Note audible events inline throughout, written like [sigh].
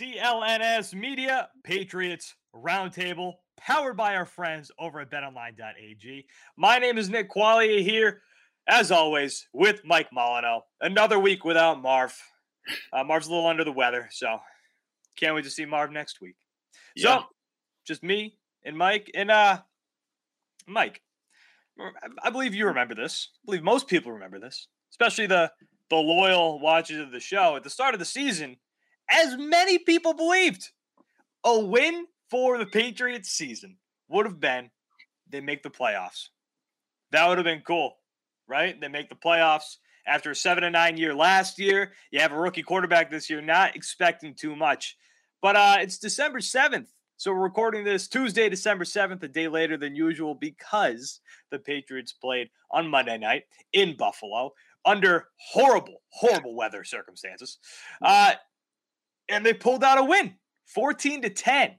CLNS Media Patriots Roundtable, powered by our friends over at betonline.ag. My name is Nick Qualia here, as always, with Mike Molyneux. Another week without Marv. Uh, Marv's a little under the weather, so can't wait to see Marv next week. Yeah. So, just me and Mike. And uh, Mike, I believe you remember this. I believe most people remember this, especially the the loyal watchers of the show. At the start of the season, as many people believed, a win for the Patriots season would have been they make the playoffs. That would have been cool, right? They make the playoffs after a seven and nine year last year. You have a rookie quarterback this year, not expecting too much. But uh, it's December 7th. So we're recording this Tuesday, December 7th, a day later than usual because the Patriots played on Monday night in Buffalo under horrible, horrible weather circumstances. Uh, and they pulled out a win 14 to 10.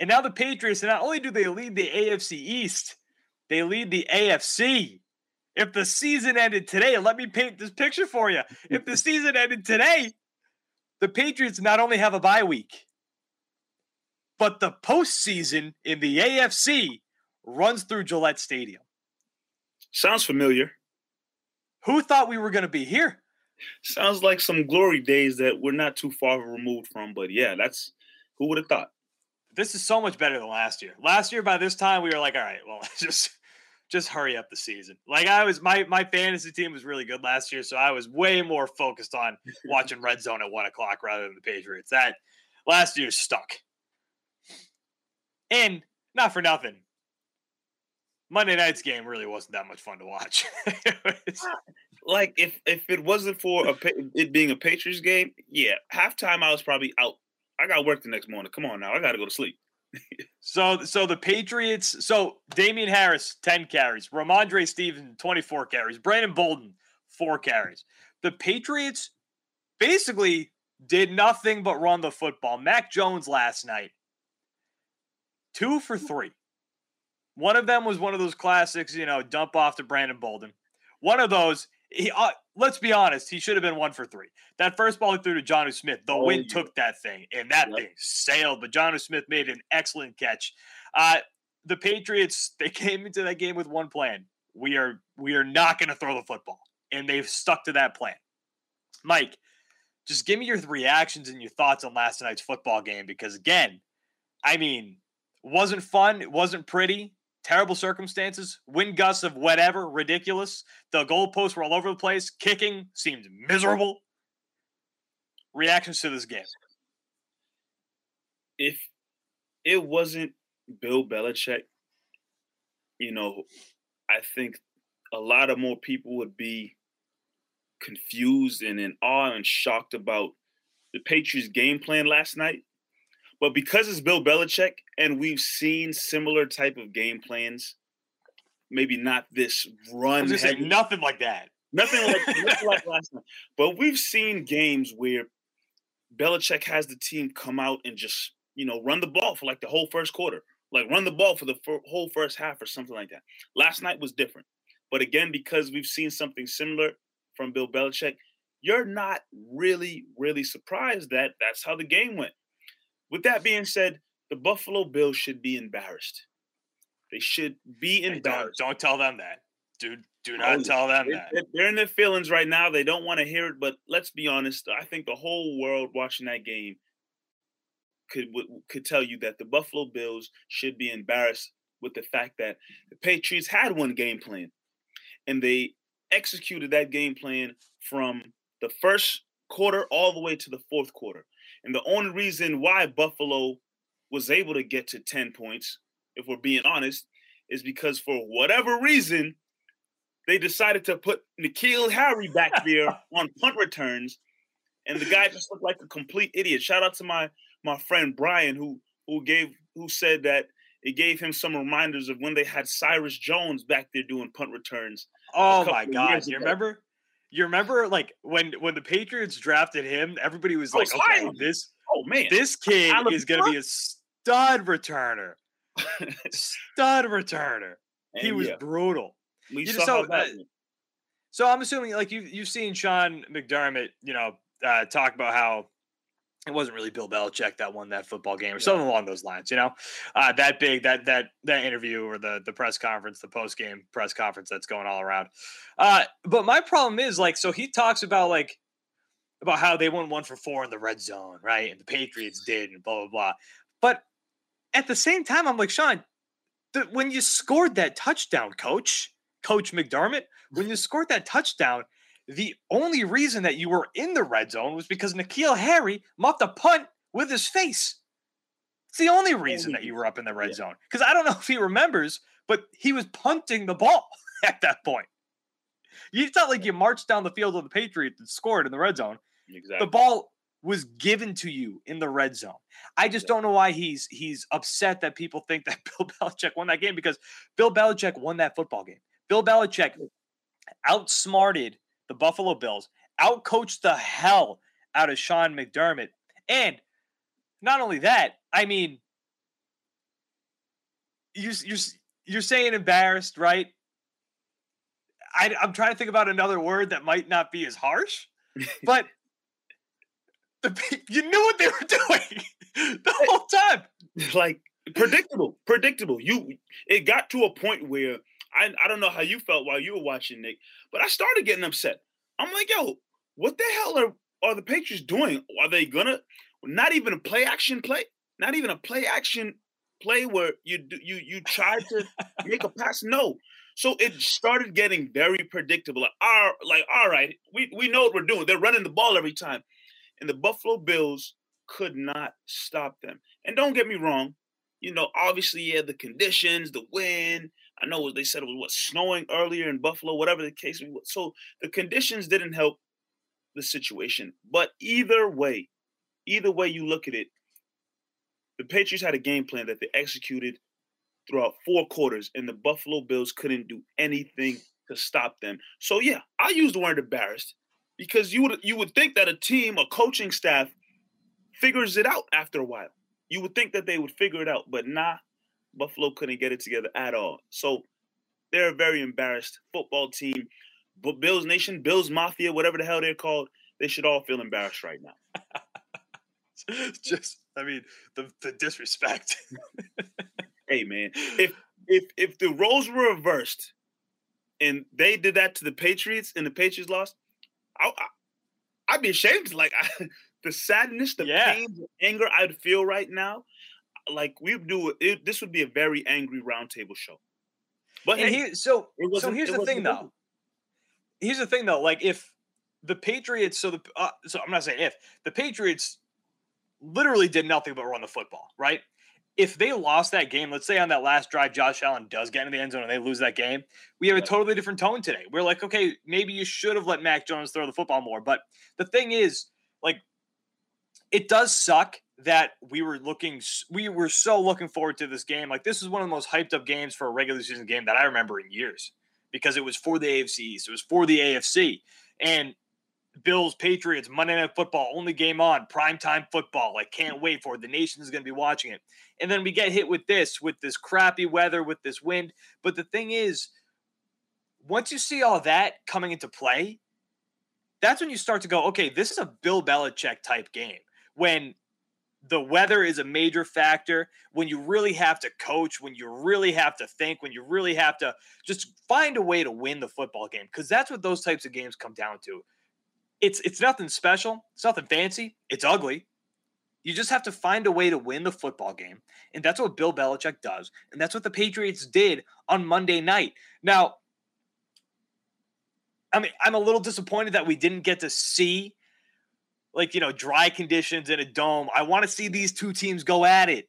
And now the Patriots, not only do they lead the AFC East, they lead the AFC. If the season ended today, let me paint this picture for you. If the [laughs] season ended today, the Patriots not only have a bye week, but the postseason in the AFC runs through Gillette Stadium. Sounds familiar. Who thought we were going to be here? Sounds like some glory days that we're not too far removed from. But yeah, that's who would have thought. This is so much better than last year. Last year, by this time, we were like, all right, well, [laughs] just just hurry up the season. Like I was, my my fantasy team was really good last year, so I was way more focused on [laughs] watching Red Zone at one o'clock rather than the Patriots. That last year stuck. And not for nothing, Monday night's game really wasn't that much fun to watch. [laughs] like if if it wasn't for a, it being a Patriots game, yeah, halftime I was probably out. I got work the next morning. Come on now, I got to go to sleep. [laughs] so so the Patriots. So Damien Harris ten carries, Rhamondre Stevenson twenty four carries, Brandon Bolden four carries. The Patriots basically did nothing but run the football. Mac Jones last night two for three. One of them was one of those classics, you know, dump off to Brandon Bolden. One of those, he, uh, let's be honest, he should have been one for three. That first ball he threw to Jonnu Smith, the oh, wind yeah. took that thing, and that yep. thing sailed. But Jonnu Smith made an excellent catch. Uh, the Patriots, they [laughs] came into that game with one plan: we are we are not going to throw the football, and they've stuck to that plan. Mike, just give me your reactions and your thoughts on last night's football game because again, I mean, wasn't fun. It wasn't pretty. Terrible circumstances. Wind gusts of whatever. Ridiculous. The goalposts were all over the place. Kicking seemed miserable. Reactions to this game. If it wasn't Bill Belichick, you know, I think a lot of more people would be confused and in awe and shocked about the Patriots' game plan last night. But because it's Bill Belichick and we've seen similar type of game plans, maybe not this run. Say, nothing like that. Nothing like, [laughs] nothing like last night. But we've seen games where Belichick has the team come out and just, you know, run the ball for like the whole first quarter, like run the ball for the f- whole first half or something like that. Last night was different. But again, because we've seen something similar from Bill Belichick, you're not really, really surprised that that's how the game went. With that being said, the Buffalo Bills should be embarrassed. They should be embarrassed. Don't, don't, tell them that. Dude, do not tell them that. They're in their feelings right now. They don't want to hear it, but let's be honest. I think the whole world watching that game could could tell you that the Buffalo Bills should be embarrassed with the fact that the Patriots had one game plan and they executed that game plan from the first quarter all the way to the fourth quarter. And the only reason why Buffalo was able to get to 10 points, if we're being honest, is because for whatever reason, they decided to put N'Keal Harry back [laughs] there on punt returns. And the guy just looked like a complete idiot. Shout out to my my friend Brian who who gave who said that it gave him some reminders of when they had Cyrus Jones back there doing punt returns. Oh my god. You remember? You remember like when when the Patriots drafted him, everybody was like, "Okay, this oh man, this kid is going to be a stud returner, [laughs] stud returner." And he was yeah. brutal. We you saw so, uh, so I'm assuming like you you've seen Sean McDermott, you know, uh, talk about how it wasn't really Bill Belichick that won that football game or something along those lines, you know. Uh, that big that that that interview or the the press conference, the post game press conference that's going all around. Uh, but my problem is like, so he talks about like about how they won one for four in the red zone, right? And the Patriots did, and blah blah blah. But at the same time, I'm like, Sean, the, when you scored that touchdown, coach, Coach McDermott, when you scored that touchdown, the only reason that you were in the red zone was because N'Keal Harry muffed a punt with his face. It's the only reason that you were up in the red yeah. zone. Because I don't know if he remembers, but he was punting the ball [laughs] at that point. It's not like you marched down the field of the Patriots and scored in the red zone. Exactly. The ball was given to you in the red zone. I just don't know why he's he's upset that people think that [laughs] Bill Belichick won that game because Bill Belichick won that football game. Bill Belichick outsmarted the Buffalo Bills, outcoached the hell out of Sean McDermott. And not only that, I mean, you're, you're, you're saying embarrassed, right? I, I'm trying to think about another word that might not be as harsh, [laughs] but the, you knew what they were [laughs] doing the whole time. Like predictable, predictable. You it got to a point where I I don't know how you felt while you were watching Nick, but I started getting upset. I'm like, yo, what the hell are are the Patriots doing? Are they gonna not even a play action play? Not even a play action play where you you you try to make a pass? No. So it started getting very predictable. Like, all, like, all right, we, we know what we're doing. They're running the ball every time. And the Buffalo Bills could not stop them. And don't get me wrong, you know, obviously, yeah, the conditions, the wind, I know they said it was what snowing earlier in Buffalo, whatever the case was. So the conditions didn't help the situation. But either way, either way you look at it, the Patriots had a game plan that they executed throughout four quarters, and the Buffalo Bills couldn't do anything to stop them. So yeah, I use the word embarrassed because you would you would think that a team, a coaching staff, figures it out after a while. You would think that they would figure it out, but nah, Buffalo couldn't get it together at all. So they're a very embarrassed football team. But Bills Nation, Bills Mafia, whatever the hell they're called, they should all feel embarrassed right now. [laughs] Just, I mean, the, the disrespect. [laughs] hey man, if if if the roles were reversed and they did that to the Patriots and the Patriots lost, I, I would be ashamed. Like I, [laughs] the sadness, the yeah. pain, the anger I'd feel right now like we do it, this would be a very angry roundtable show. But hey, so so here's the thing though. Here's the thing though, like if the Patriots, so the uh, so I'm not saying if the Patriots literally did nothing but run the football, right? If they lost that game, let's say on that last drive, Josh Allen does get in the end zone and they lose that game, we have a totally different tone today. We're like, okay, maybe you should have let Mac Jones throw the football more. But the thing is, like, it does suck that we were looking we were so looking forward to this game. Like this is one of the most hyped up games for a regular season game that I remember in years because it was for the AFC. It was for the AFC. And Bills, Patriots, Monday Night Football, only game on, primetime football. Like, can't wait for it. The nation is going to be watching it. And then we get hit with this, with this crappy weather, with this wind. But the thing is, once you see all that coming into play, that's when you start to go, okay, this is a Bill Belichick type game. When the weather is a major factor when you really have to coach, when you really have to think, when you really have to just find a way to win the football game because that's what those types of games come down to. It's it's nothing special, it's nothing fancy, it's ugly. You just have to find a way to win the football game, and that's what Bill Belichick does, and that's what the Patriots did on Monday night. Now, I mean, I'm a little disappointed that we didn't get to see like you know dry conditions in a dome. I want to see these two teams go at it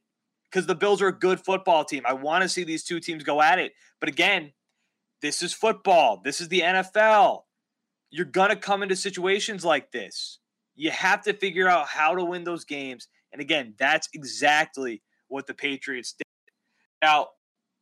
because the Bills are a good football team. I want to see these two teams go at it. But again, this is football. This is the NFL. You're gonna come into situations like this. You have to figure out how to win those games. And again, that's exactly what the Patriots did. Now,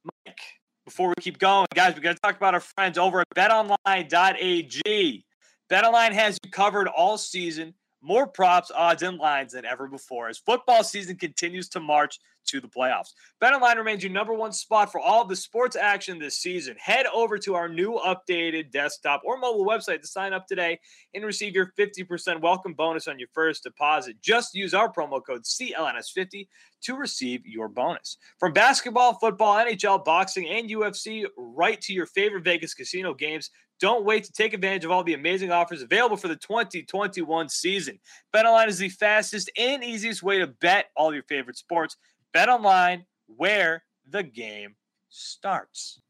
Mike, before we keep going, guys, we got to talk about our friends over at betonline.ag. BetOnline has you covered all season more props, odds, and lines than ever before as football season continues to march to the playoffs. BetOnline remains your number one spot for all of the sports action this season. Head over to our new updated desktop or mobile website to sign up today and receive your 50% welcome bonus on your first deposit. Just use our promo code CLNS50 to receive your bonus. From basketball, football, NHL, boxing, and UFC, right to your favorite Vegas casino games. Don't wait to take advantage of all the amazing offers available for the 2021 season. BetOnline is the fastest and easiest way to bet all your favorite sports. BetOnline, where the game starts.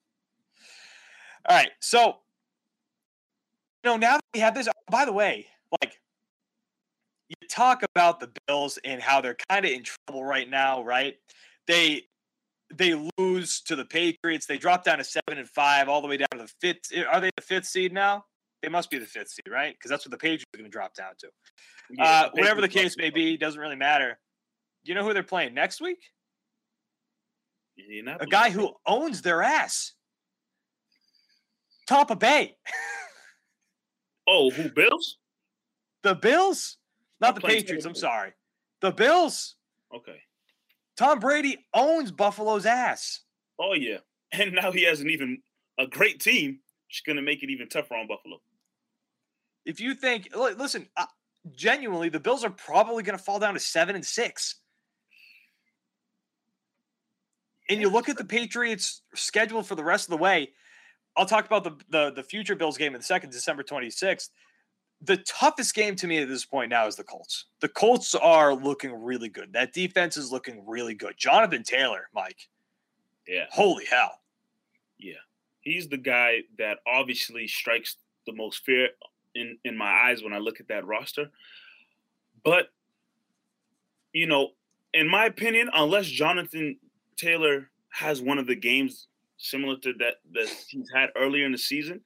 All right, so you know now that we have this. By the way, like you talk about the Bills and how they're kind of in trouble right now, right? They they lose to the Patriots. They drop down to seven and five, all the way down to the fifth. Are they the fifth seed now? They must be the fifth seed, right? Because that's what the Patriots are going to drop down to. Yeah, uh, whatever the case may be, doesn't really matter. You know who they're playing next week? A guy who owns their ass. Tampa Bay. [laughs] oh, who Bills? The Bills, not the Patriots. I'm sorry. The Bills. Okay. Tom Brady owns Buffalo's ass. Oh yeah, and now he has an even a great team. It's going to make it even tougher on Buffalo. If you think, listen, uh, genuinely, the Bills are probably going to fall down to seven and six. And you look at the Patriots' schedule for the rest of the way. I'll talk about the the, the future Bills game in the second, December twenty sixth the toughest game to me at this point now is the Colts. The Colts are looking really good. That defense is looking really good. Jonathan Taylor, Mike. Yeah. Holy hell. Yeah. He's the guy that obviously strikes the most fear in, in my eyes when I look at that roster. But, you know, in my opinion, unless Jonathan Taylor has one of the games similar to that that he's had earlier in the season,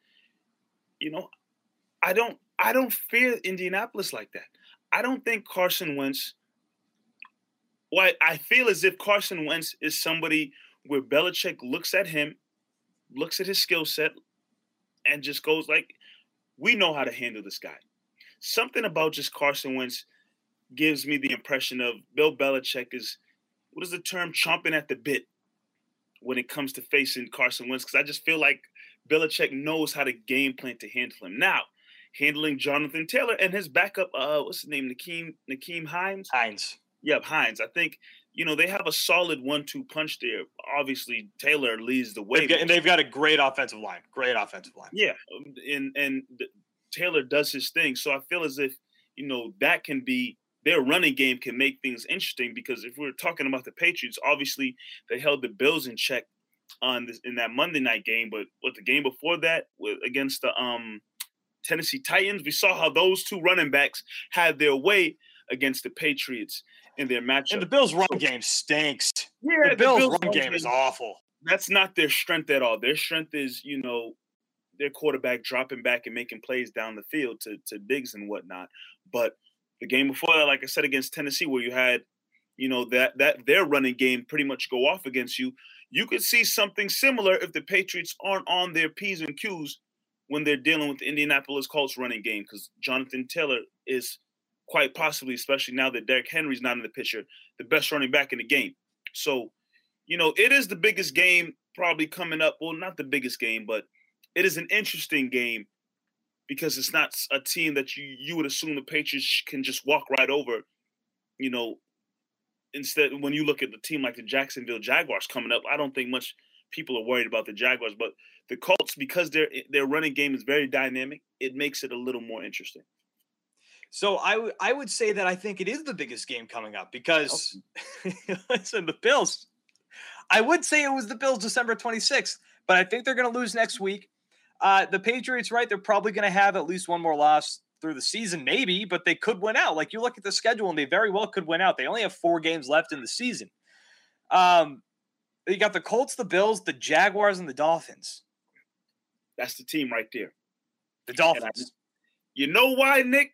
you know, I don't I don't fear Indianapolis like that. I don't think Carson Wentz. Well, I feel as if Carson Wentz is somebody where Belichick looks at him, looks at his skill set, and just goes like, "We know how to handle this guy." Something about just Carson Wentz gives me the impression of Bill Belichick is what is the term chomping at the bit when it comes to facing Carson Wentz because I just feel like Belichick knows how to game plan to handle him. Now, handling Jonathan Taylor and his backup. Uh, what's his name? Nyheim Nyheim Hines. Hines. Yep, Hines. I think you know they have a solid one-two punch there. Obviously, Taylor leads the way, they've got, and they've got a great offensive line. Great offensive line. Yeah, um, and and Taylor does his thing. So I feel as if you know that can be their running game can make things interesting because if we're talking about the Patriots, obviously they held the Bills in check on this in that Monday night game, but what the game before that with against the um Tennessee Titans. We saw how those two running backs had their way against the Patriots in their matchup. And the Bills' run game stinks. Yeah, the, Bills', Bills run game is awful. That's not their strength at all. Their strength is, you know, their quarterback dropping back and making plays down the field to, to Diggs and whatnot. But the game before that, like I said, against Tennessee, where you had, you know, that that their running game pretty much go off against you, you could see something similar if the Patriots aren't on their P's and Q's when they're dealing with the Indianapolis Colts running game because Jonathan Taylor is quite possibly, especially now that Derrick Henry's not in the picture, the best running back in the game. So, you know, it is the biggest game probably coming up. Well, not the biggest game, but it is an interesting game because it's not a team that you you would assume the Patriots can just walk right over. You know, instead when you look at the team like the Jacksonville Jaguars coming up, I don't think much people are worried about the Jaguars, but the Colts because their their running game is very dynamic, it makes it a little more interesting. So I, w- I would say that I think it is the biggest game coming up because [laughs] listen, the Bills. I would say it was the Bills December 26th, but I think they're going to lose next week. Uh, the Patriots, right? They're probably going to have at least one more loss through the season, maybe, but they could win out. Like you look at the schedule, and they very well could win out. They only have four games left in the season. Um, you got the Colts, the Bills, the Jaguars, and the Dolphins. That's the team right there. The Dolphins. You know why, Nick?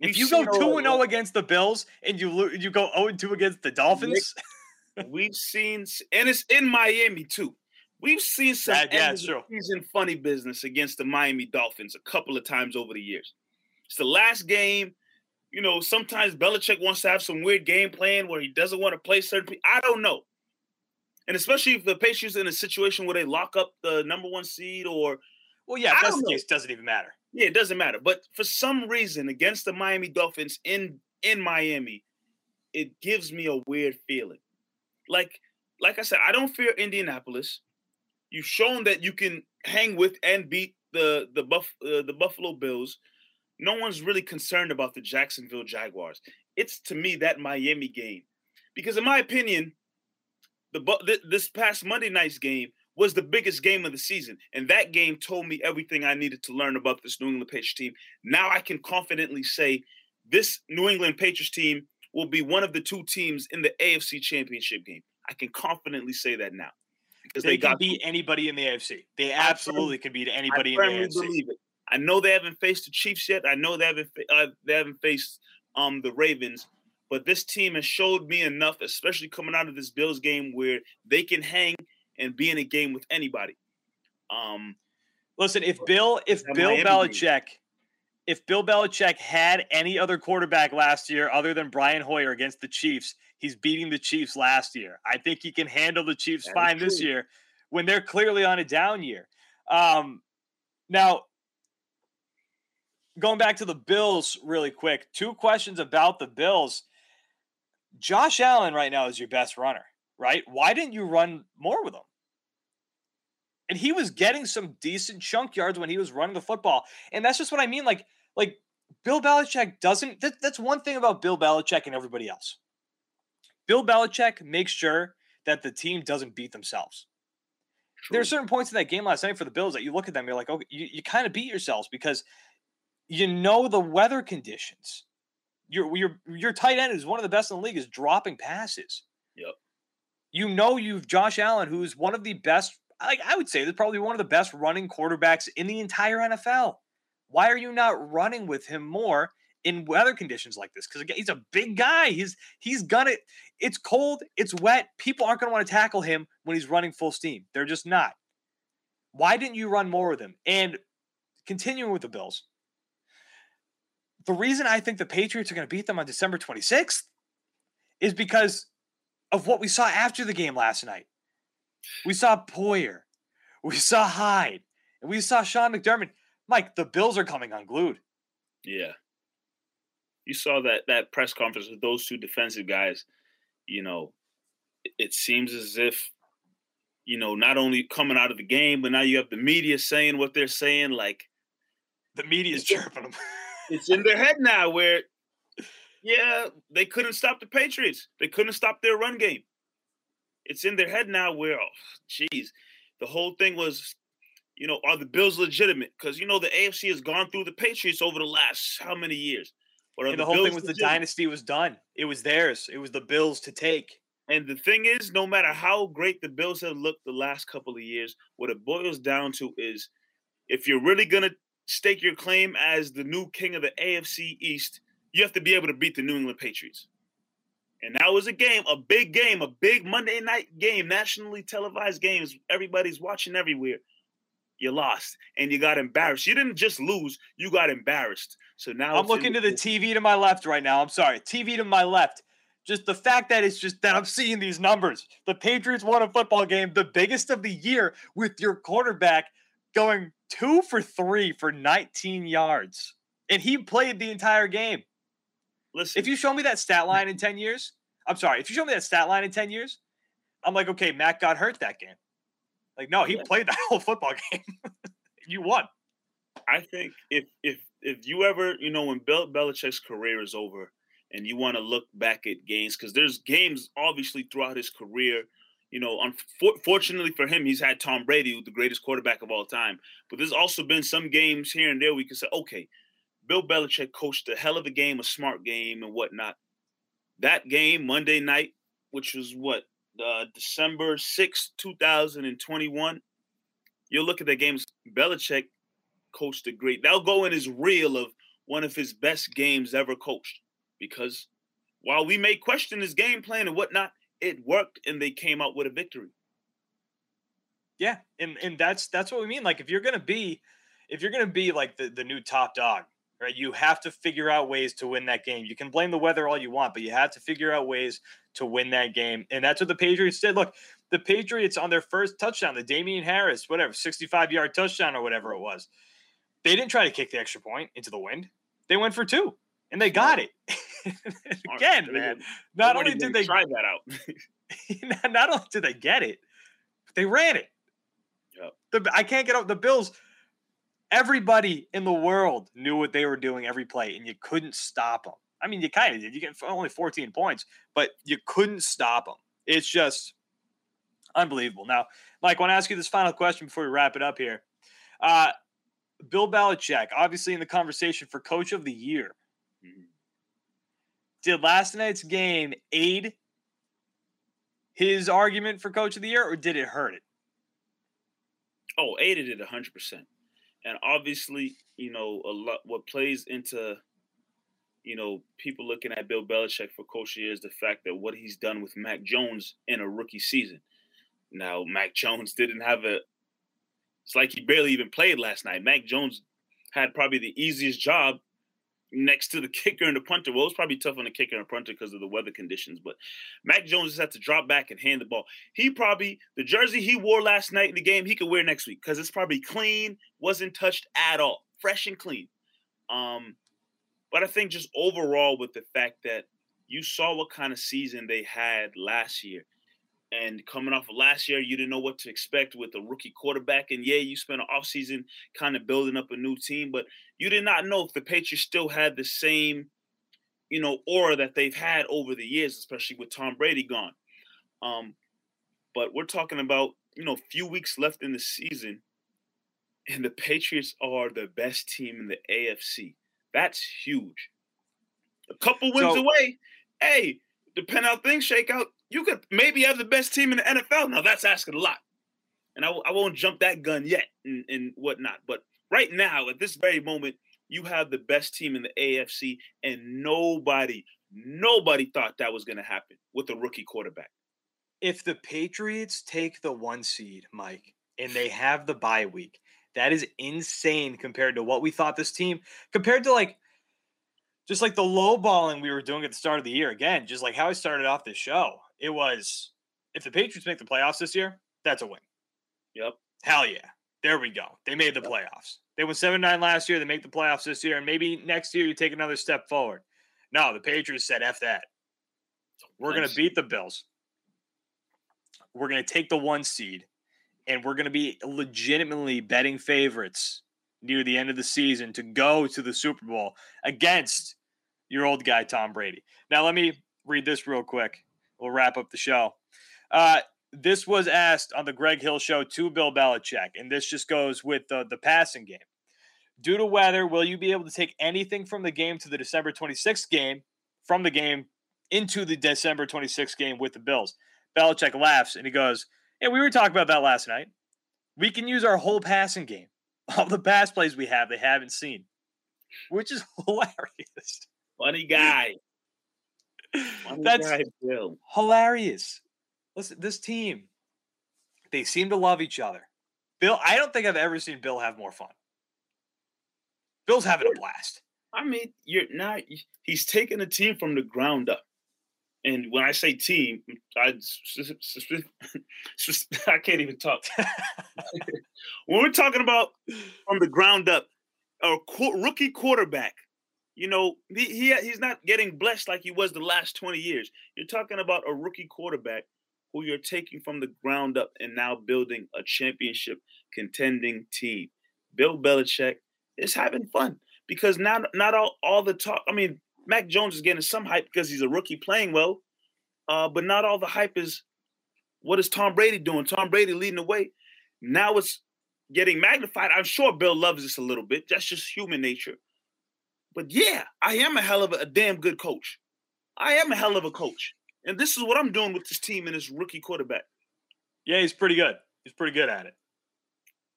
If you go two and zero oh against the Bills and you you go zero and two against the Dolphins, Nick, we've seen, and it's in Miami too. We've seen some that, yeah, season funny business against the Miami Dolphins a couple of times over the years. It's the last game. you know, sometimes Belichick wants to have some weird game plan where he doesn't want to play certain people. I don't know. And especially if the Patriots in a situation where they lock up the number one seed or well, yeah, if that's the case, it doesn't even matter. Yeah, it doesn't matter. But for some reason, against the Miami Dolphins in in Miami, it gives me a weird feeling. Like, like I said, I don't fear Indianapolis. You've shown that you can hang with and beat the the buff uh, the Buffalo Bills. No one's really concerned about the Jacksonville Jaguars. It's to me that Miami game, because in my opinion, the this past Monday night's game was the biggest game of the season, and that game told me everything I needed to learn about this New England Patriots team. Now I can confidently say this New England Patriots team will be one of the two teams in the AFC Championship game. I can confidently say that now because they, they can beat anybody in the AFC. They absolutely can beat anybody in the AFC. Believe it. I know they haven't faced the Chiefs yet. I know they haven't uh, they haven't faced um, the Ravens, but this team has showed me enough, especially coming out of this Bills game, where they can hang and be in a game with anybody. Um, listen, if Bill if Bill Miami Belichick game. if Bill Belichick had any other quarterback last year other than Brian Hoyer against the Chiefs, he's beating the Chiefs last year. I think he can handle the Chiefs that fine this year when they're clearly on a down year. Um, now, going back to the Bills really quick, two questions about the Bills. Josh Allen right now is your best runner, right? Why didn't you run more with him? And he was getting some decent chunk yards when he was running the football. And that's just what I mean. Like, like Bill Belichick doesn't that, that's one thing about Bill Belichick and everybody else. Bill Belichick makes sure that the team doesn't beat themselves. True. There are certain points in that game last night for the Bills that you look at them, you're like, okay, you, you kind of beat yourselves because you know the weather conditions. Your your your tight end is one of the best in the league is dropping passes. Yep. You know you've Josh Allen, who's one of the best, like I would say, that's probably one of the best running quarterbacks in the entire NFL. Why are you not running with him more in weather conditions like this? Because again, he's a big guy. He's he's gonna. It's cold. It's wet. People aren't gonna want to tackle him when he's running full steam. They're just not. Why didn't you run more with him? And continuing with the Bills, the reason I think the Patriots are going to beat them on December 26th is because of what we saw after the game last night. We saw Poyer, we saw Hyde, and we saw Sean McDermott. Mike, the Bills are coming unglued. Yeah. You saw that that press conference with those two defensive guys. You know, it seems as if, you know, not only coming out of the game, but now you have the media saying what they're saying. Like the media is chirping them. [laughs] it's in their head now where, yeah, they couldn't stop the Patriots. They couldn't stop their run game. It's in their head now where, oh, the whole thing was, you know, are the Bills legitimate? Because you know the AFC has gone through the Patriots over the last how many years? and the, the whole Bills thing was legitimate? the dynasty was done. It was theirs. It was the Bills to take. And the thing is, no matter how great the Bills have looked the last couple of years, what it boils down to is if you're really gonna stake your claim as the new king of the AFC East, you have to be able to beat the New England Patriots. And that was a game, a big game, a big Monday night game, nationally televised games. Everybody's watching everywhere. You lost and you got embarrassed. You didn't just lose, you got embarrassed. So now I'm looking to the TV to my left right now. I'm sorry, TV to my left. Just the fact that it's just that I'm seeing these numbers. The Patriots won a football game, the biggest of the year, with your quarterback going two for three for 19 yards. And he played the entire game. Listen, if you show me that stat line in 10 years, I'm sorry, if you show me that stat line in 10 years, I'm like, okay, Mac got hurt that game. Like, no, he yeah. played [laughs] that whole football game. [laughs] you won. I think if if if you ever, you know, when Bill Belichick's career is over and you want to look back at games, because there's games obviously throughout his career you know, unfortunately for him, he's had Tom Brady, the greatest quarterback of all time. But there's also been some games here and there we can say, okay, Bill Belichick coached a hell of a game, a smart game, and whatnot. That game, Monday night, which was what, uh, December 6, 2021, you'll look at that game. Belichick coached a great, that'll go in his reel of one of his best games ever coached. Because while we may question his game plan and whatnot, it worked and they came out with a victory. Yeah, and and that's that's what we mean. Like if you're gonna be, if you're gonna be like the the new top dog, Right? You have to figure out ways to win that game. You can blame the weather all you want, but you have to figure out ways to win that game. And that's what the Patriots did. Look, the Patriots on their first touchdown, the Damien Harris, whatever, 65 yard touchdown or whatever it was, they didn't try to kick the extra point into the wind. They went for two and they got it. [laughs] [laughs] Again, man. Not only did they try that out, [laughs] [laughs] not only did they get it, they ran it. Yep. The, I can't get out the Bills. Everybody in the world knew what they were doing every play, and you couldn't stop them. I mean, you kind of did. You get only 14 points, but you couldn't stop them. It's just unbelievable. Now, Mike, I want to ask you this final question before we wrap it up here. Uh, Bill Belichick, obviously in the conversation for Coach of the Year. Did last night's game aid his argument for Coach of the Year, or did it hurt it? Oh, aided it hundred percent. And obviously, you know, a lot what plays into you know, people looking at Bill Belichick for coach of the year is the fact that what he's done with Mac Jones in a rookie season. Now, Mac Jones didn't have a. It's like he barely even played last night. Mac Jones had probably the easiest job next to the [laughs] kicker and the punter. Well, it was probably tough on the kicker and punter because of the weather conditions, but Mac Jones just had to drop back and hand the ball. He probably the jersey he wore last night in the game he could wear next week because it's probably clean, wasn't touched at all, fresh and clean. Um, but I think just overall with the fact that you saw what kind of season they had last year and coming off of last year, you didn't know what to expect with a rookie quarterback. And yeah, you spent an offseason kind of building up a new team, but you did not know if the Patriots still had the same, you know, aura that they've had over the years, especially with Tom Brady gone. Um, but we're talking about, you know, a few weeks left in the season, and the Patriots are the best team in the AFC. That's huge. A couple wins so, away. Hey, depending how things shake out, you could maybe have the best team in the NFL. Now that's asking a lot, and I, I won't jump that gun yet and, and whatnot. But right now, at this very moment, you have the best team in the AFC, and nobody, nobody thought that was going to happen with a rookie quarterback. If the Patriots take the one seed, Mike, and they have the bye week, that is insane compared to what we thought this team, compared to like just like the low balling we were doing at the start of the year. Again, just like how I started off this show, it was if the Patriots make the playoffs this year, that's a win. Yep. Hell yeah. There we go. They made the yep. playoffs. They went 7 9 last year. They make the playoffs this year. And maybe next year you take another step forward. No, the Patriots said, F that. We're nice. going to beat the Bills. We're going to take the one seed. And we're going to be legitimately betting favorites near the end of the season to go to the Super Bowl against your old guy, Tom Brady. Now, let me read this real quick. We'll wrap up the show. Uh, this was asked on the Greg Hill show to Bill Belichick, and this just goes with the, the passing game. Due to weather, will you be able to take anything from the game to the December 26th game, from the game into the December 26th game with the Bills? Belichick laughs and he goes, Yeah, we were talking about that last night. We can use our whole passing game [laughs] all the pass plays we have they haven't seen, which is [laughs] hilarious. Funny guy. [laughs] That's hilarious. Listen, this team, they seem to love each other. Bill, I don't think I've ever seen Bill have more fun. Bill's having a blast. I mean, you're not. He's taking a team from the ground up. And when I say team, I, [laughs] [laughs] I can't even talk. when we're talking about from the ground up, a rookie quarterback, you know, he, he he's not getting blessed like he was the last 20 years. You're talking about a rookie quarterback who you're taking from the ground up and now building a championship contending team. Bill Belichick is having fun because now not all, all the talk. I mean, Mac Jones is getting some hype because he's a rookie playing well, uh, but not all the hype is what is Tom Brady doing? Tom Brady leading the way. Now it's getting magnified. I'm sure Bill loves this a little bit. That's just human nature. But yeah, I am a hell of a, a damn good coach. I am a hell of a coach. And this is what I'm doing with this team and this rookie quarterback. Yeah, he's pretty good. He's pretty good at it.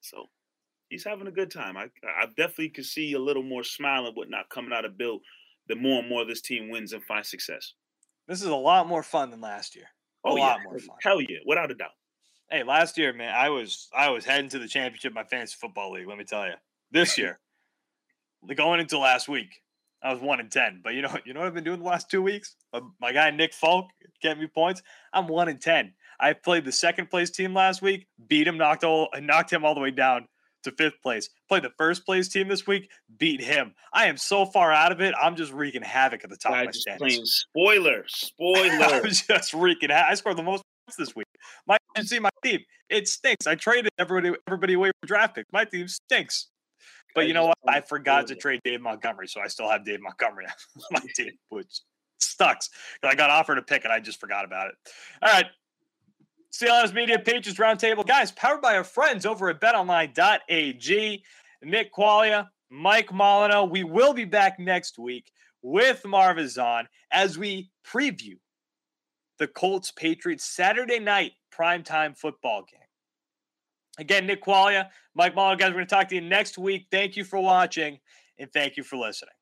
So he's having a good time. I I definitely could see a little more smile and whatnot coming out of Bill the more and more this team wins and finds success. This is a lot more fun than last year. A oh, lot yeah. more fun. Hell yeah, without a doubt. Hey, last year, man, I was I was heading to the championship my fantasy football league. Let me tell you, this year, going into last week, I was one in ten. But you know, [laughs] you know what I've been doing the last two weeks? My guy Nick Folk getting me points. I'm one in ten. I played the second place team last week, beat him, knocked all, knocked him all the way down to fifth place. Played the first place team this week, beat him. I am so far out of it. I'm just wreaking havoc at the top of my standings. Spoiler, spoiler. [laughs] I'm just wreaking. Ha- I scored the most points this week. My you see my team. It stinks. I traded everybody everybody away for draft picks. My team stinks. But you know what? I forgot to trade Dave Montgomery, so I still have Dave Montgomery on [laughs] my team, which sucks. I got offered a pick and I just forgot about it. All right. CLNS Media Patriots Roundtable. Guys, powered by our friends over at betonline.ag. Nick Qualia, Mike Molino. We will be back next week with Marvazon as we preview the Colts Patriots Saturday night primetime football game. Again, Nick Qualia, Mike Molyneux, guys, we're going to talk to you next week. Thank you for watching and thank you for listening.